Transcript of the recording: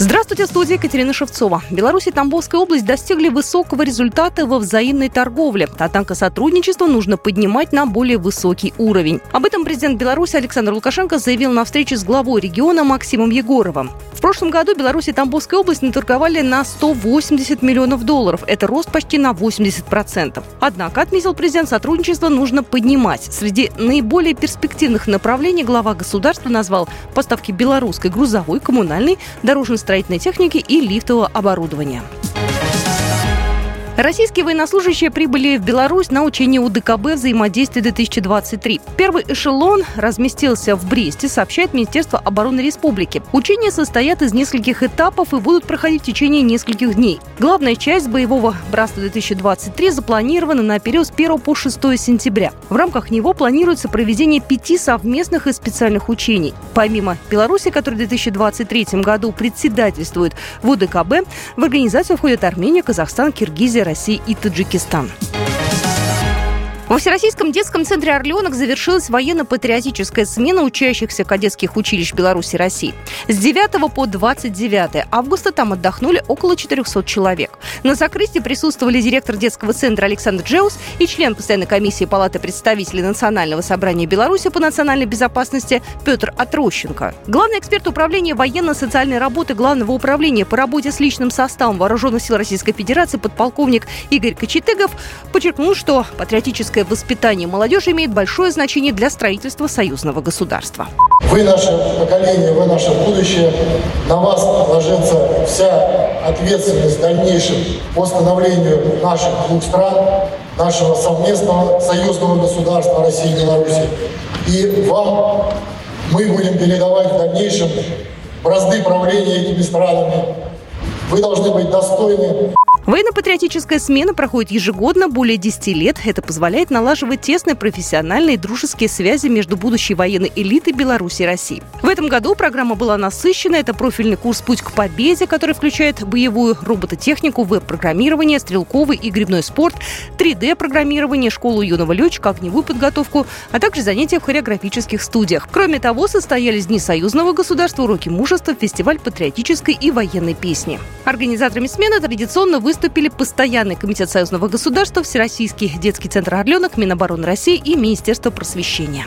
Здравствуйте, студия Екатерина Шевцова. Беларусь и Тамбовская область достигли высокого результата во взаимной торговле. Однако сотрудничество нужно поднимать на более высокий уровень. Об этом президент Беларуси Александр Лукашенко заявил на встрече с главой региона Максимом Егоровым. В прошлом году Беларусь и Тамбовская область наторговали на 180 миллионов долларов. Это рост почти на 80%. Однако, отметил президент, сотрудничество нужно поднимать. Среди наиболее перспективных направлений глава государства назвал поставки белорусской грузовой, коммунальной, дорожно-строительной техники и лифтового оборудования. Российские военнослужащие прибыли в Беларусь на учение УДКБ «Взаимодействие-2023». Первый эшелон разместился в Бресте, сообщает Министерство обороны республики. Учения состоят из нескольких этапов и будут проходить в течение нескольких дней. Главная часть боевого «Братства-2023» запланирована на период с 1 по 6 сентября. В рамках него планируется проведение пяти совместных и специальных учений. Помимо Беларуси, которая в 2023 году председательствует в УДКБ, в организацию входят Армения, Казахстан, Киргизия, России и Таджикистан. Во Всероссийском детском центре «Орленок» завершилась военно-патриотическая смена учащихся кадетских училищ Беларуси и России. С 9 по 29 августа там отдохнули около 400 человек. На закрытии присутствовали директор детского центра Александр Джеус и член постоянной комиссии Палаты представителей Национального собрания Беларуси по национальной безопасности Петр Отрощенко. Главный эксперт управления военно-социальной работы Главного управления по работе с личным составом Вооруженных сил Российской Федерации подполковник Игорь Кочетыгов подчеркнул, что патриотическая Гражданское воспитание молодежи имеет большое значение для строительства союзного государства. Вы наше поколение, вы наше будущее. На вас ложится вся ответственность в дальнейшем по становлению наших двух стран, нашего совместного союзного государства России и Беларуси. И вам мы будем передавать в дальнейшем бразды правления этими странами. Вы должны быть достойны Военно-патриотическая смена проходит ежегодно более 10 лет. Это позволяет налаживать тесные профессиональные и дружеские связи между будущей военной элитой Беларуси и России. В этом году программа была насыщена. Это профильный курс «Путь к победе», который включает боевую робототехнику, веб-программирование, стрелковый и грибной спорт, 3D-программирование, школу юного летчика, огневую подготовку, а также занятия в хореографических студиях. Кроме того, состоялись Дни союзного государства, уроки мужества, фестиваль патриотической и военной песни. Организаторами смены традиционно выступили Постоянный комитет союзного государства, Всероссийский детский центр «Орленок», Минобороны России и Министерство просвещения.